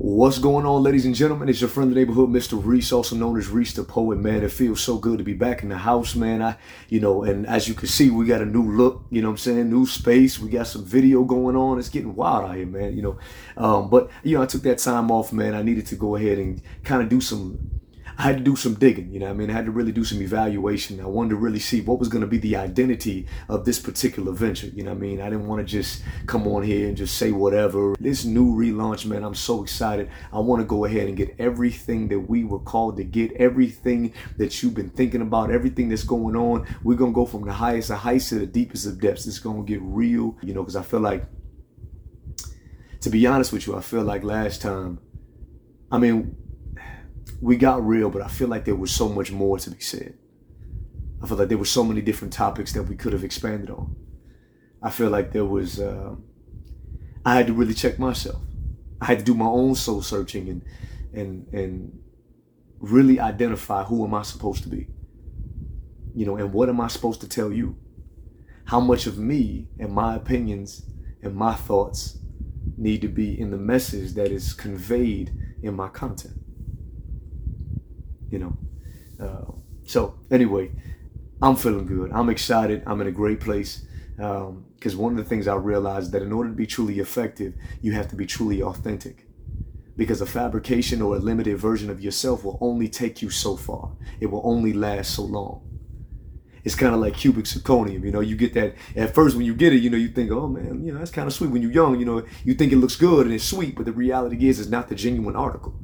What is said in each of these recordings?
What's going on, ladies and gentlemen? It's your friend, the neighborhood, Mr. Reese, also known as Reese the Poet, man. It feels so good to be back in the house, man. I, you know, and as you can see, we got a new look, you know what I'm saying? New space. We got some video going on. It's getting wild out here, man, you know. Um, but, you know, I took that time off, man. I needed to go ahead and kind of do some I had to do some digging, you know I mean? I had to really do some evaluation. I wanted to really see what was going to be the identity of this particular venture, you know I mean? I didn't want to just come on here and just say whatever. This new relaunch, man, I'm so excited. I want to go ahead and get everything that we were called to get, everything that you've been thinking about, everything that's going on. We're going to go from the highest of heights to the deepest of depths. It's going to get real, you know, because I feel like, to be honest with you, I feel like last time, I mean, we got real, but I feel like there was so much more to be said. I feel like there were so many different topics that we could have expanded on. I feel like there was, uh, I had to really check myself. I had to do my own soul searching and, and, and really identify who am I supposed to be? You know, and what am I supposed to tell you? How much of me and my opinions and my thoughts need to be in the message that is conveyed in my content? You know. Uh, so anyway, I'm feeling good. I'm excited. I'm in a great place. Because um, one of the things I realized that in order to be truly effective, you have to be truly authentic. Because a fabrication or a limited version of yourself will only take you so far. It will only last so long. It's kind of like cubic zirconium, you know. You get that at first when you get it, you know, you think, oh man, you know, that's kind of sweet. When you're young, you know, you think it looks good and it's sweet, but the reality is, it's not the genuine article.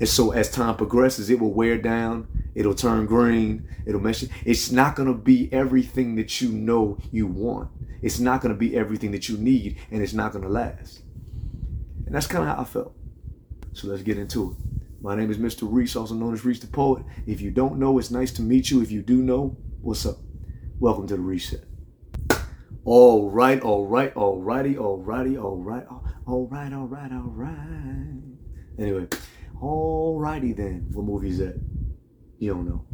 And so as time progresses, it will wear down, it'll turn green, it'll mess. It's not to be everything that you know you want. It's not to be everything that you need, and it's not to last. And that's kind of how I felt. So let's get into it. My name is Mr. Reese, also known as Reese the Poet. If you don't know, it's nice to meet you. If you do know, what's up? Welcome to the Reset. All right, all right, all righty, all righty, all right, all right, all right, all right. Anyway, Alrighty then. What movie is that? You don't know.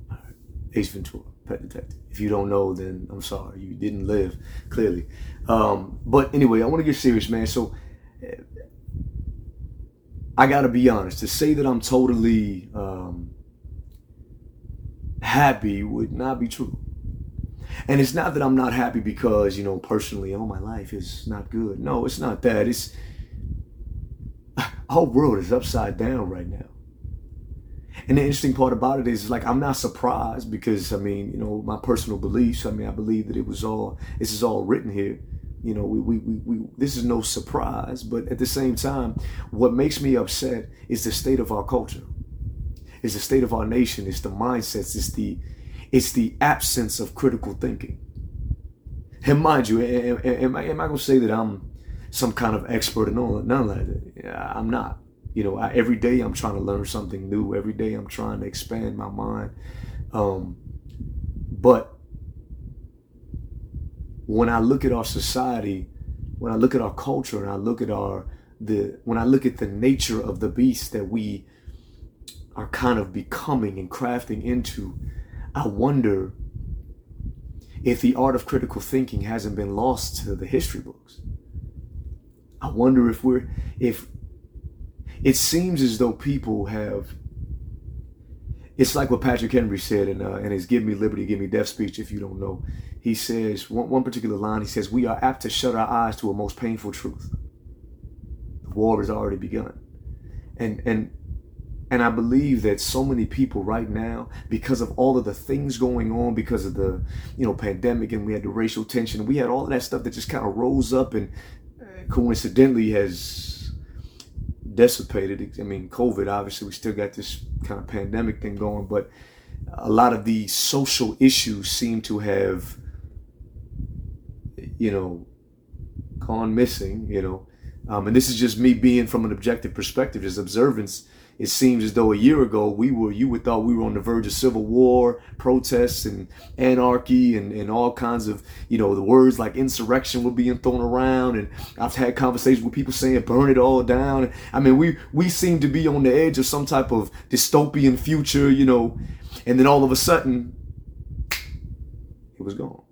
Ace Ventura, Pet Detective. If you don't know, then I'm sorry. You didn't live, clearly. Um, but anyway, I want to get serious, man. So I got to be honest. To say that I'm totally um, happy would not be true. And it's not that I'm not happy because, you know, personally, oh, my life is not good. No, it's not that. It's whole world is upside down right now. And the interesting part about it is, like, I'm not surprised because, I mean, you know, my personal beliefs, I mean, I believe that it was all, this is all written here. You know, we, we, we, we, this is no surprise, but at the same time, what makes me upset is the state of our culture. It's the state of our nation. It's the mindsets. It's the, it's the absence of critical thinking. And mind you, am, am, am I going to say that I'm some kind of expert and all none of that. I'm not. You know, I, every day I'm trying to learn something new. Every day I'm trying to expand my mind. Um, but when I look at our society, when I look at our culture, and I look at our the when I look at the nature of the beast that we are kind of becoming and crafting into, I wonder if the art of critical thinking hasn't been lost to the history books. I wonder if we're if it seems as though people have it's like what Patrick Henry said in, uh, in his Give Me Liberty, Give Me Death speech, if you don't know. He says, one, one particular line, he says, We are apt to shut our eyes to a most painful truth. The war has already begun. And, and, and I believe that so many people right now, because of all of the things going on, because of the, you know, pandemic and we had the racial tension, we had all of that stuff that just kind of rose up and coincidentally has dissipated. I mean, COVID, obviously, we still got this kind of pandemic thing going, but a lot of the social issues seem to have, you know, gone missing, you know. Um, and this is just me being from an objective perspective, just observance it seems as though a year ago we were you would thought we were on the verge of civil war protests and anarchy and, and all kinds of you know the words like insurrection were being thrown around and i've had conversations with people saying burn it all down. I mean we we seem to be on the edge of some type of dystopian future you know and then all of a sudden it was gone.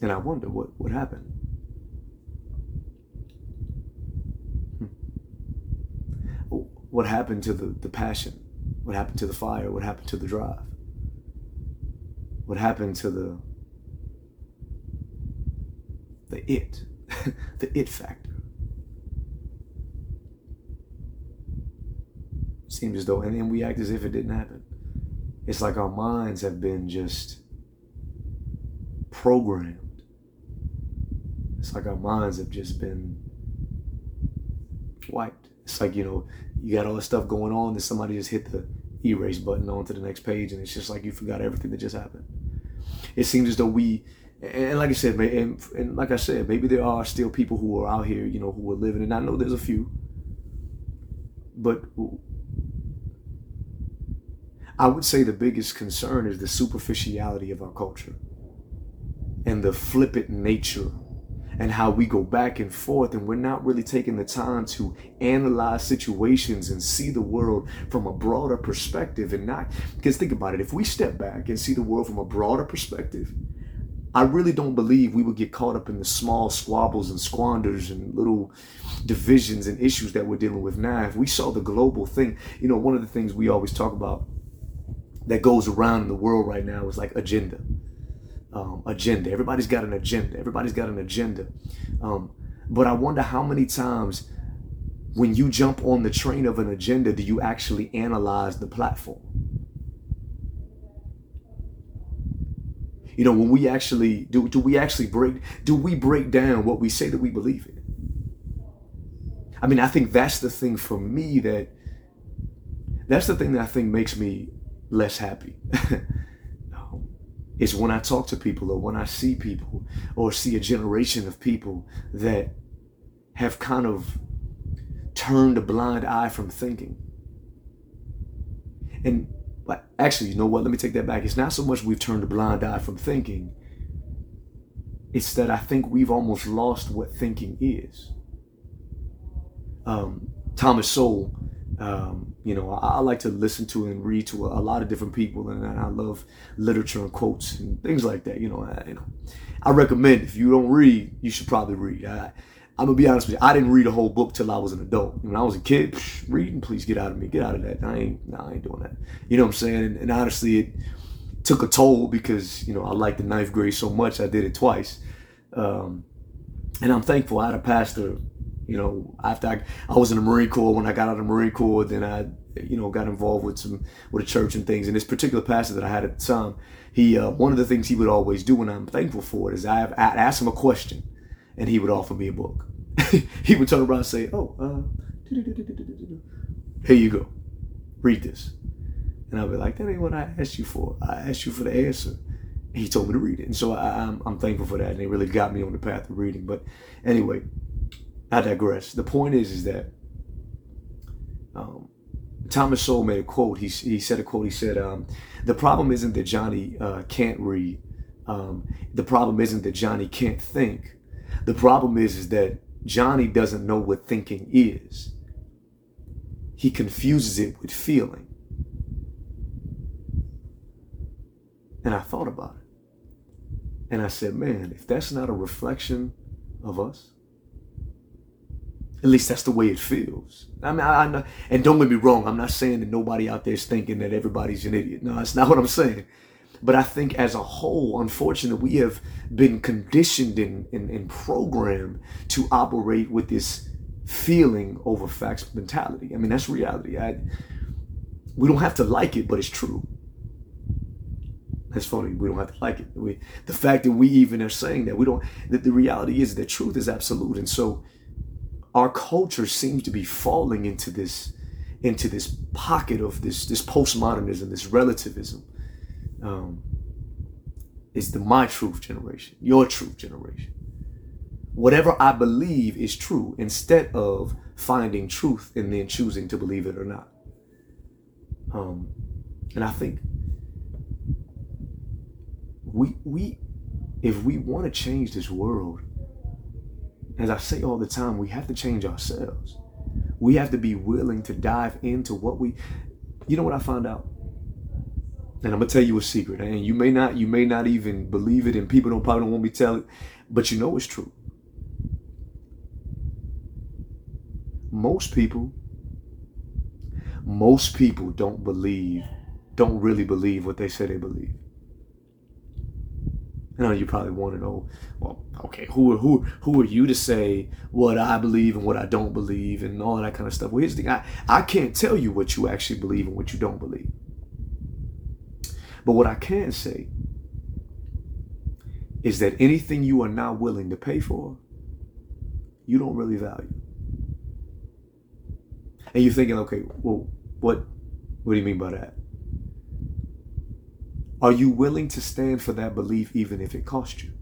And i wonder what what happened what happened to the, the passion? What happened to the fire? What happened to the drive? What happened to the the it, the it factor? Seems as though, and then we act as if it didn't happen. It's like our minds have been just programmed. It's like our minds have just been wiped. It's like, you know, you got all this stuff going on, then somebody just hit the erase button onto the next page, and it's just like you forgot everything that just happened. It seems as though we, and like I said, and, and like I said, maybe there are still people who are out here, you know, who are living, and I know there's a few, but I would say the biggest concern is the superficiality of our culture and the flippant nature and how we go back and forth and we're not really taking the time to analyze situations and see the world from a broader perspective and not because think about it if we step back and see the world from a broader perspective I really don't believe we would get caught up in the small squabbles and squanders and little divisions and issues that we're dealing with now. If we saw the global thing, you know, one of the things we always talk about that goes around in the world right now is like agenda um, agenda. Everybody's got an agenda. Everybody's got an agenda. Um, but I wonder how many times when you jump on the train of an agenda do you actually analyze the platform? You know, when we actually do, do we actually break, do we break down what we say that we believe in? I mean, I think that's the thing for me that, that's the thing that I think makes me less happy. is when I talk to people or when I see people or see a generation of people that have kind of turned a blind eye from thinking. And actually, you know what? Let me take that back. It's not so much we've turned a blind eye from thinking. It's that I think we've almost lost what thinking is. Um, Thomas Sowell um, you know, I, I, like to listen to and read to a, a lot of different people, and, and, I love literature and quotes and things like that. You know, I, you know, I recommend if you don't read, you should probably read. I, am gonna be honest with you. I didn't read a whole book till I was an adult. When I was a kid, psh, reading, please get out of me, get out of that. I ain't, no, I ain't doing that. You know what I'm saying? And, and honestly, it took a toll because you know I liked the ninth grade so much. I did it twice, um, and I'm thankful. I had a pastor you know, after I, I was in the Marine Corps, when I got out of the Marine Corps, then I, you know, got involved with some with a church and things. And this particular pastor that I had at the time, he uh, one of the things he would always do, and I'm thankful for it, is I have I'd ask him a question, and he would offer me a book. he would turn around and say, "Oh, uh, here you go, read this," and I'd be like, "That ain't what I asked you for. I asked you for the answer." He told me to read it, and so I, I'm I'm thankful for that, and it really got me on the path of reading. But anyway, I digress. The point is, is that um, Thomas Sowell made a quote. He, he said a quote. He said, um, "The problem isn't that Johnny uh, can't read. Um, the problem isn't that Johnny can't think. The problem is, is that Johnny doesn't know what thinking is. He confuses it with feeling." And I thought about it, and I said, "Man, if that's not a reflection of us." At least that's the way it feels. I mean, I, I know, and don't get me wrong. I'm not saying that nobody out there is thinking that everybody's an idiot. No, that's not what I'm saying. But I think as a whole, unfortunately, we have been conditioned and, and, and programmed to operate with this feeling over facts mentality. I mean, that's reality. I, we don't have to like it, but it's true. That's funny. We don't have to like it. We, the fact that we even are saying that we don't, that the reality is that truth is absolute. And so our culture seems to be falling into this into this pocket of this this postmodernism, this relativism. Um, it's the my truth generation, your truth generation. Whatever I believe is true, instead of finding truth and then choosing to believe it or not. Um, and I think we we if we want to change this world, as I say all the time, we have to change ourselves. We have to be willing to dive into what we, you know what I found out? And I'm gonna tell you a secret, and you may not, you may not even believe it, and people don't probably don't want me to tell it, but you know it's true. Most people most people don't believe, don't really believe what they say they believe. I you probably want to know, well, okay, who are who who are you to say what I believe and what I don't believe and all that kind of stuff? Well, here's the thing: I, I can't tell you what you actually believe and what you don't believe. But what I can say is that anything you are not willing to pay for, you don't really value. And you're thinking, okay, well, what what do you mean by that? Are you willing to stand for that belief even if it costs you?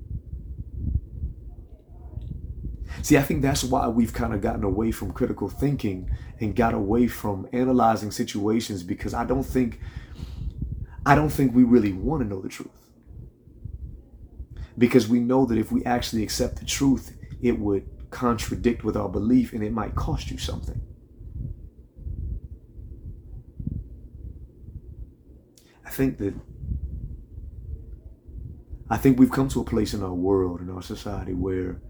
See, I think that's why we've kind of gotten away from critical thinking and got away from analyzing situations because I don't think I don't think we really want to know the truth. Because we know that if we actually accept the truth, it would contradict with our belief and it might cost you something. I think that I think we've come to a place in our world, in our society, where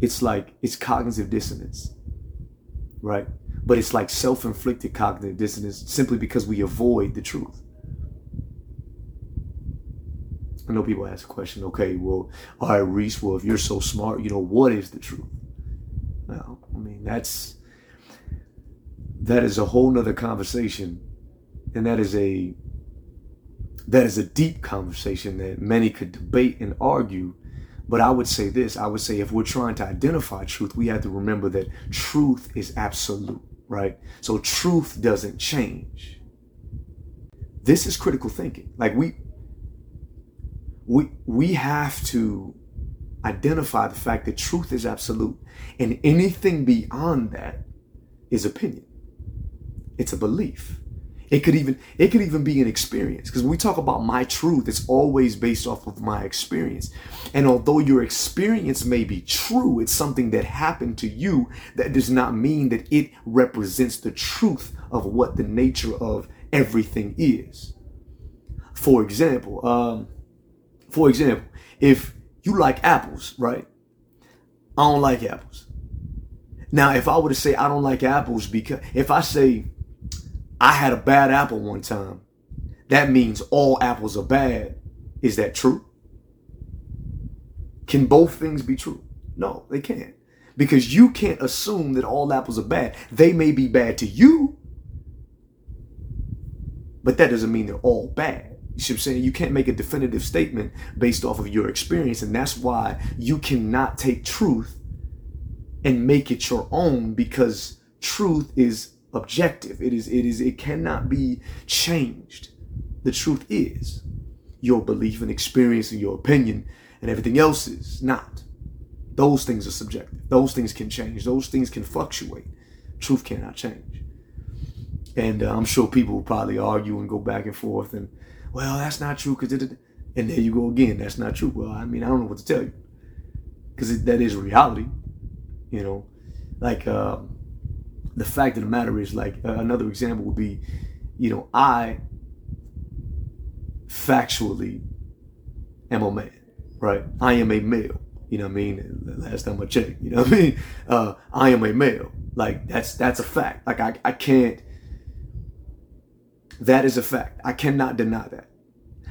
it's like it's cognitive dissonance, right? But it's like self inflicted cognitive dissonance simply because we avoid the truth. I know people ask the question, okay, well, all right, Reese, well, if you're so smart, you know, what is the truth? Well, I mean, that's that is a whole nother conversation. And that is a that is a deep conversation that many could debate and argue. But I would say this I would say if we're trying to identify truth, we have to remember that truth is absolute, right? So truth doesn't change. This is critical thinking. Like we we we have to identify the fact that truth is absolute and anything beyond that is opinion. It's a belief. It could even it could even be an experience because we talk about my truth, it's always based off of my experience. And although your experience may be true, it's something that happened to you that does not mean that it represents the truth of what the nature of everything is. For example, um, for example, if you like apples, right? I don't like apples. Now, if I were to say I don't like apples because if I say I had a bad apple one time. That means all apples are bad. Is that true? Can both things be true? No, they can't. Because you can't assume that all apples are bad. They may be bad to you, but that doesn't mean they're all bad. You see what I'm saying? You can't make a definitive statement based off of your experience, and that's why you cannot take truth and make it your own because truth is objective. It is, it is, it cannot be changed. The truth is your belief and experience and your opinion and everything else is not. Those things are subjective. Those things can change. Those things can fluctuate. Truth cannot change. And uh, I'm sure people will probably argue and go back and forth and, well, that's not true because it, and there you go again. That's not true. Well, I mean, I don't know what to tell you because that is reality. You know, like um, the fact of the matter is, like uh, another example would be, you know, I factually am a man, right? I am a male. You know what I mean? Last time I checked, you know what I mean? Uh, I am a male. Like that's that's a fact. Like I, I can't. That is a fact. I cannot deny that.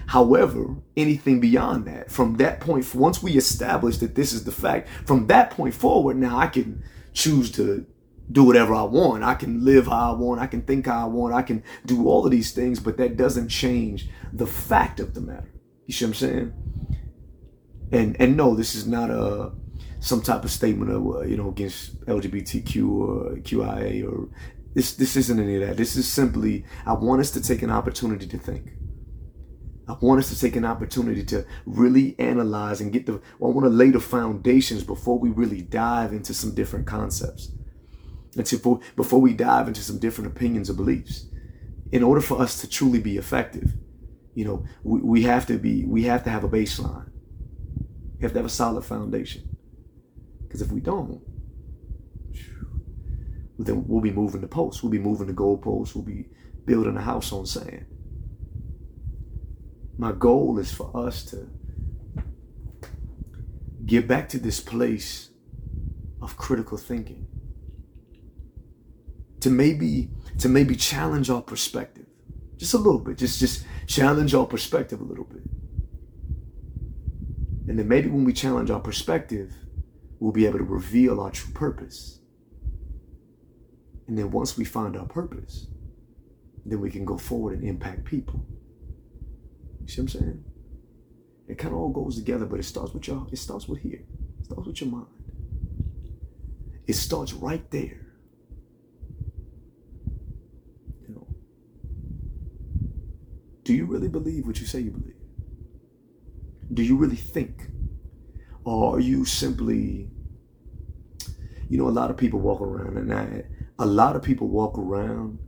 However, anything beyond that, from that point, once we establish that this is the fact, from that point forward, now I can choose to do whatever I want. I can live how I want. I can think how I want. I can do all of these things, but that doesn't change the fact of the matter. You see what I'm saying? And and no, this is not a some type of statement of uh, you know against LGBTQ or QIA or this this isn't any of that. This is simply I want us to take an opportunity to think. I want us to take an opportunity to really analyze and get the. Well, I want to lay the foundations before we really dive into some different concepts before, before we dive into some different opinions or beliefs. In order for us to truly be effective, you know, we, we have to be, we have to have a baseline. We have to have a solid foundation. Because if we don't, then we'll be moving the posts. We'll be moving the goalposts. We'll be building a house on sand. My goal is for us to get back to this place of critical thinking to maybe to maybe challenge our perspective. Just a little bit just just challenge our perspective a little bit. And then maybe when we challenge our perspective we'll be able to reveal our true purpose. And then once we find our purpose then we can go forward and impact people. You see what i'm saying? It kind of all goes together but it starts with y'all. It starts with here. It starts with your mind. It starts right there Do you really believe what you say you believe? Do you really think? Or are you simply, you know, a lot of people walk around and I, a lot of people walk around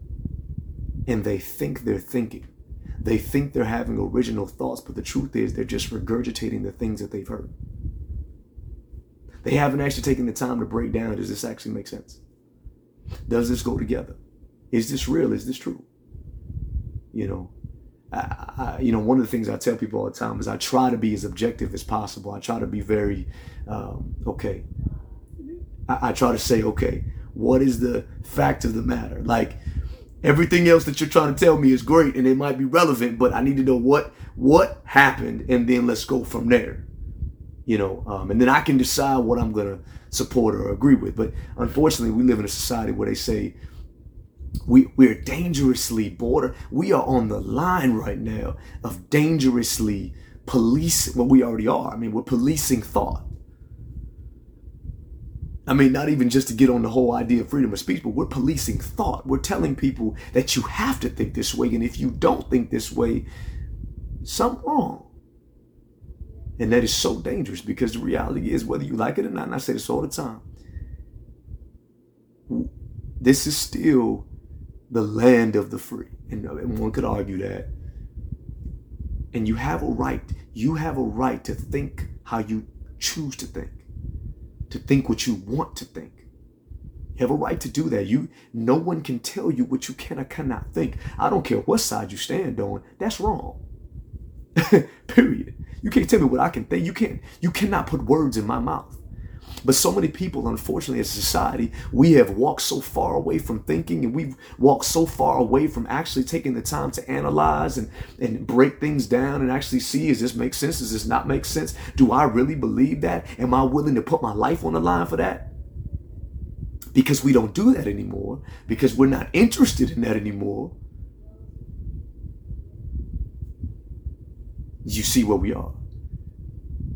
and they think they're thinking. They think they're having original thoughts, but the truth is they're just regurgitating the things that they've heard. They haven't actually taken the time to break down does this actually make sense? Does this go together? Is this real? Is this true? You know, I, you know, one of the things I tell people all the time is I try to be as objective as possible. I try to be very, um, okay. I, I try to say, okay, what is the fact of the matter? Like everything else that you're trying to tell me is great and it might be relevant, but I need to know what what happened, and then let's go from there. You know, um, and then I can decide what I'm gonna support or agree with. But unfortunately, we live in a society where they say we, we're dangerously border. We are on the line right now of dangerously police. Well, we already are. I mean, we're policing thought. I mean, not even just to get on the whole idea of freedom of speech, but we're policing thought. We're telling people that you have to think this way, and if you don't think this way, something wrong. And that is so dangerous because the reality is, whether you like it or not, and I say this all the time, this is still the land of the free. And, uh, and one could argue that. And you have a right, you have a right to think how you choose to think, to think what you want to think. You have a right to do that. You no one can tell you what you can or cannot think. I don't care what side you stand on. That's wrong. Period. You can't tell me what I can think. You can't. You cannot put words in my mouth. But so many people, unfortunately, as a society, we have walked so far away from thinking and we've walked so far away from actually taking the time to analyze and, and break things down and actually see does this make sense? Does this not make sense? Do I really believe that? Am I willing to put my life on the line for that? Because we don't do that anymore, because we're not interested in that anymore. You see where we are.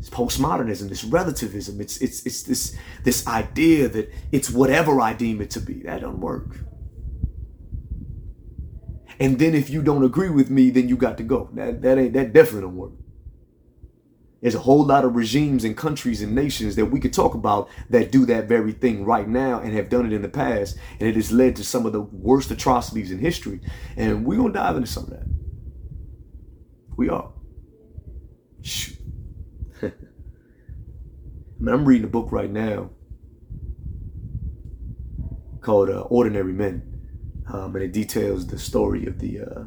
It's postmodernism, this relativism. It's it's it's this this idea that it's whatever I deem it to be. That don't work. And then if you don't agree with me, then you got to go. That that ain't that definitely don't work. There's a whole lot of regimes and countries and nations that we could talk about that do that very thing right now and have done it in the past, and it has led to some of the worst atrocities in history. And we're gonna dive into some of that. We are. Shoot. I'm reading a book right now called uh, Ordinary Men, um, and it details the story of the uh,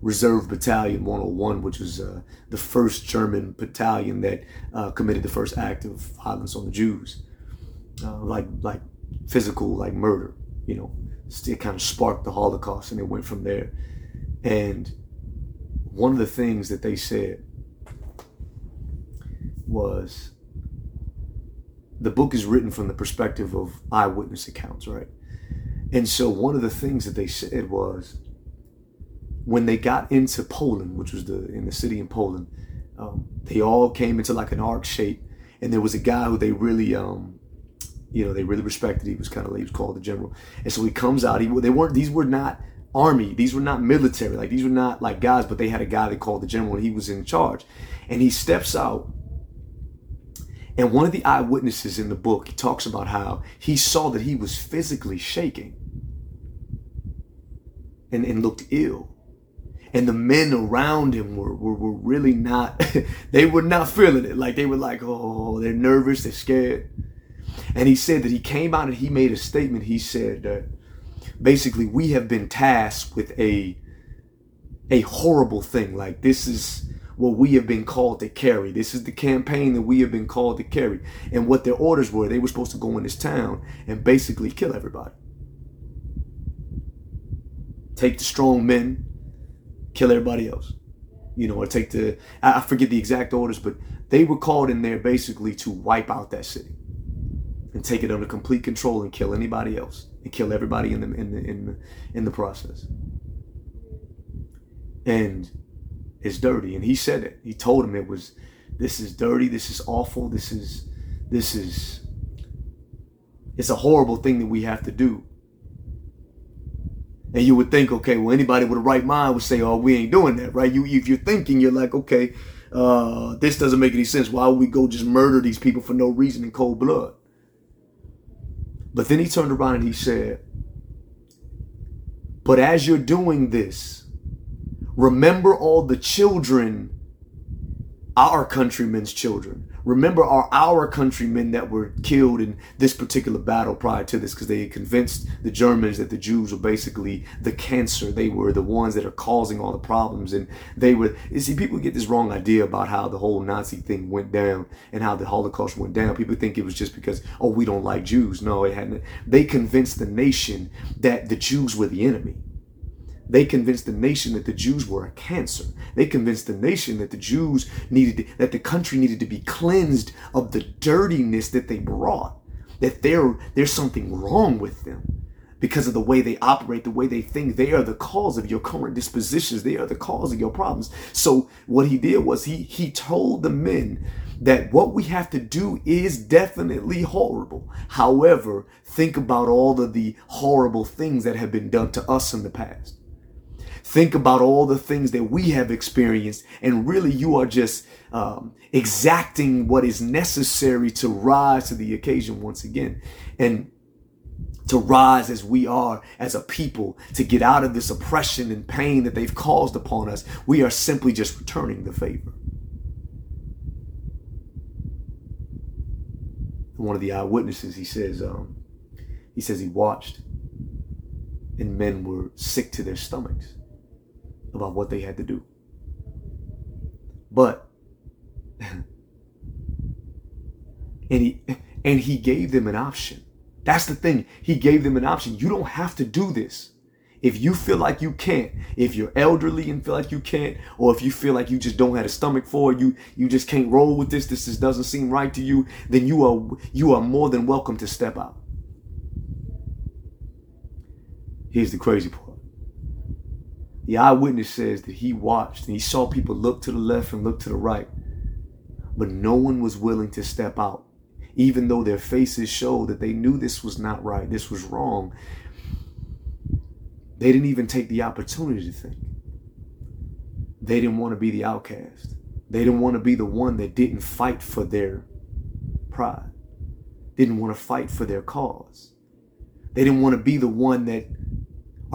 Reserve Battalion 101, which was uh, the first German battalion that uh, committed the first act of violence on the Jews, uh, like like physical, like murder. You know, it kind of sparked the Holocaust, and it went from there. And one of the things that they said was the book is written from the perspective of eyewitness accounts, right? And so one of the things that they said was when they got into Poland, which was the in the city in Poland, um, they all came into like an arc shape, and there was a guy who they really, um, you know, they really respected. He was kind of like he was called the general, and so he comes out. He they weren't these were not army, these were not military, like these were not like guys, but they had a guy they called the general, and he was in charge, and he steps out and one of the eyewitnesses in the book, he talks about how he saw that he was physically shaking and, and looked ill. And the men around him were, were, were really not, they were not feeling it. Like they were like, oh, they're nervous, they're scared. And he said that he came out and he made a statement. He said that basically we have been tasked with a a horrible thing. Like this is what we have been called to carry. This is the campaign that we have been called to carry. And what their orders were, they were supposed to go in this town and basically kill everybody. take the strong men, kill everybody else. You know, or take the, I forget the exact orders, but they were called in there basically to wipe out that city and take it under complete control and kill anybody else and kill everybody in the in the in the in the process. And it's dirty. And he said it. He told him it was this is dirty, this is awful, this is this is it's a horrible thing that we have to do. And you would think, okay, well, anybody with a right mind would say, oh, we ain't doing that, right? You, if you're thinking, you're like, okay, uh, this doesn't make any sense. Why would we go just murder these people for no reason in cold blood? But then he turned around and he said, But as you're doing this, remember all the children, our countrymen's children, Remember our our countrymen that were killed in this particular battle prior to this because they convinced the Germans that the Jews were basically the cancer. They were the ones that are causing all the problems. And they were, you see, people get this wrong idea about how the whole Nazi thing went down and how the Holocaust went down. People think it was just because, oh, we don't like Jews. No, it hadn't. They convinced the nation that the Jews were the enemy. They convinced the nation that the Jews were a cancer. They convinced the nation that the Jews needed, to, that the country needed to be cleansed of the dirtiness that they brought. That there, there's something wrong with them because of the way they operate, the way they think. They are the cause of your current dispositions. They are the cause of your problems. So what he did was he he told the men that what we have to do is definitely horrible. However, think about all of the horrible things that have been done to us in the past. Think about all the things that we have experienced, and really you are just um, exacting what is necessary to rise to the occasion once again. And to rise as we are as a people, to get out of this oppression and pain that they've caused upon us. We are simply just returning the favor. One of the eyewitnesses, he says, um, he says he watched, and men were sick to their stomachs about what they had to do. But and he and he gave them an option. That's the thing. He gave them an option. You don't have to do this. If you feel like you can't, if you're elderly and feel like you can't, or if you feel like you just don't have a stomach for it, you you just can't roll with this, this just doesn't seem right to you, then you are you are more than welcome to step out. Here's the crazy part. The eyewitness says that he watched and he saw people look to the left and look to the right, but no one was willing to step out, even though their faces showed that they knew this was not right, this was wrong. They didn't even take the opportunity to think. They didn't want to be the outcast. They didn't want to be the one that didn't fight for their pride, didn't want to fight for their cause. They didn't want to be the one that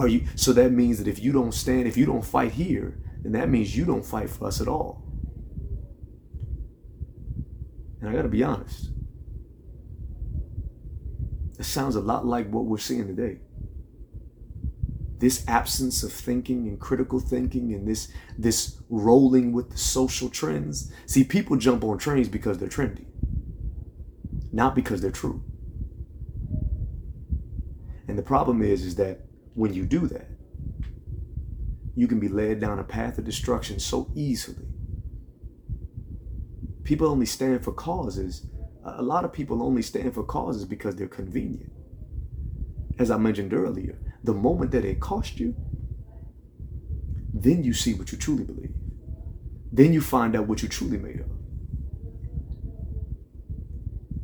are you so that means that if you don't stand, if you don't fight here, then that means you don't fight for us at all. And I gotta be honest. It sounds a lot like what we're seeing today. This absence of thinking and critical thinking and this this rolling with the social trends. See, people jump on trains because they're trendy, not because they're true. And the problem is, is that when you do that, you can be led down a path of destruction so easily. People only stand for causes. A lot of people only stand for causes because they're convenient. As I mentioned earlier, the moment that it cost you, then you see what you truly believe. Then you find out what you're truly made of.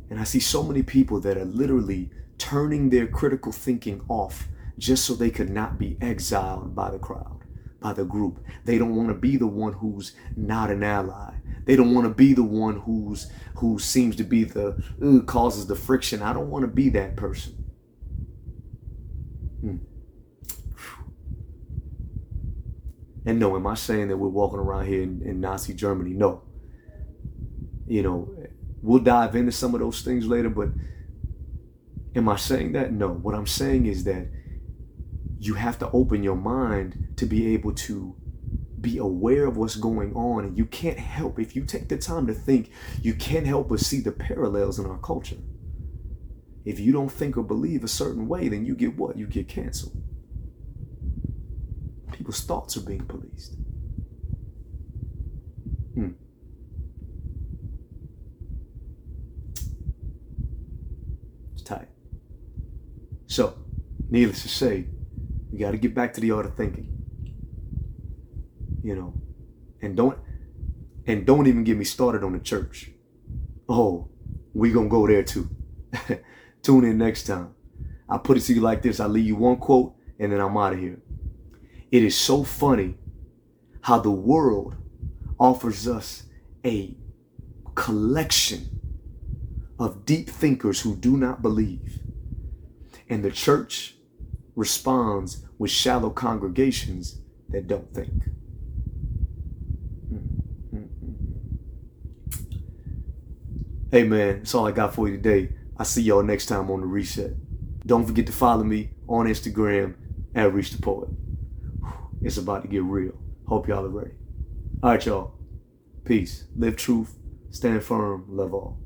And I see so many people that are literally turning their critical thinking off just so they could not be exiled by the crowd, by the group. They don't want to be the one who's not an ally. They don't want to be the one who's who seems to be the uh, causes the friction. I don't want to be that person. Hmm. And no, am I saying that we're walking around here in, in Nazi Germany? No. You know, we'll dive into some of those things later, but am I saying that? No. What I'm saying is that you have to open your mind to be able to be aware of what's going on and you can't help if you take the time to think you can't help but see the parallels in our culture if you don't think or believe a certain way then you get what you get canceled people's thoughts are being policed. Hmm. It's tight. So, needless to say, we got to get back to the art of thinking. You know, and don't and don't even get me started on the church. Oh, we gonna go there too. Tune in next time. I put it to you like this. I leave you one quote and then I'm out of here. It is so funny how the world offers us a collection of deep thinkers who do not believe. And the church responds with shallow congregations that don't think. Hey man, that's all I got for you today. I'll see y'all next time on the reset. Don't forget to follow me on Instagram at Reese the Poet. It's about to get real. Hope y'all are ready. All right, y'all. Peace. Live truth. Stand firm. Love all.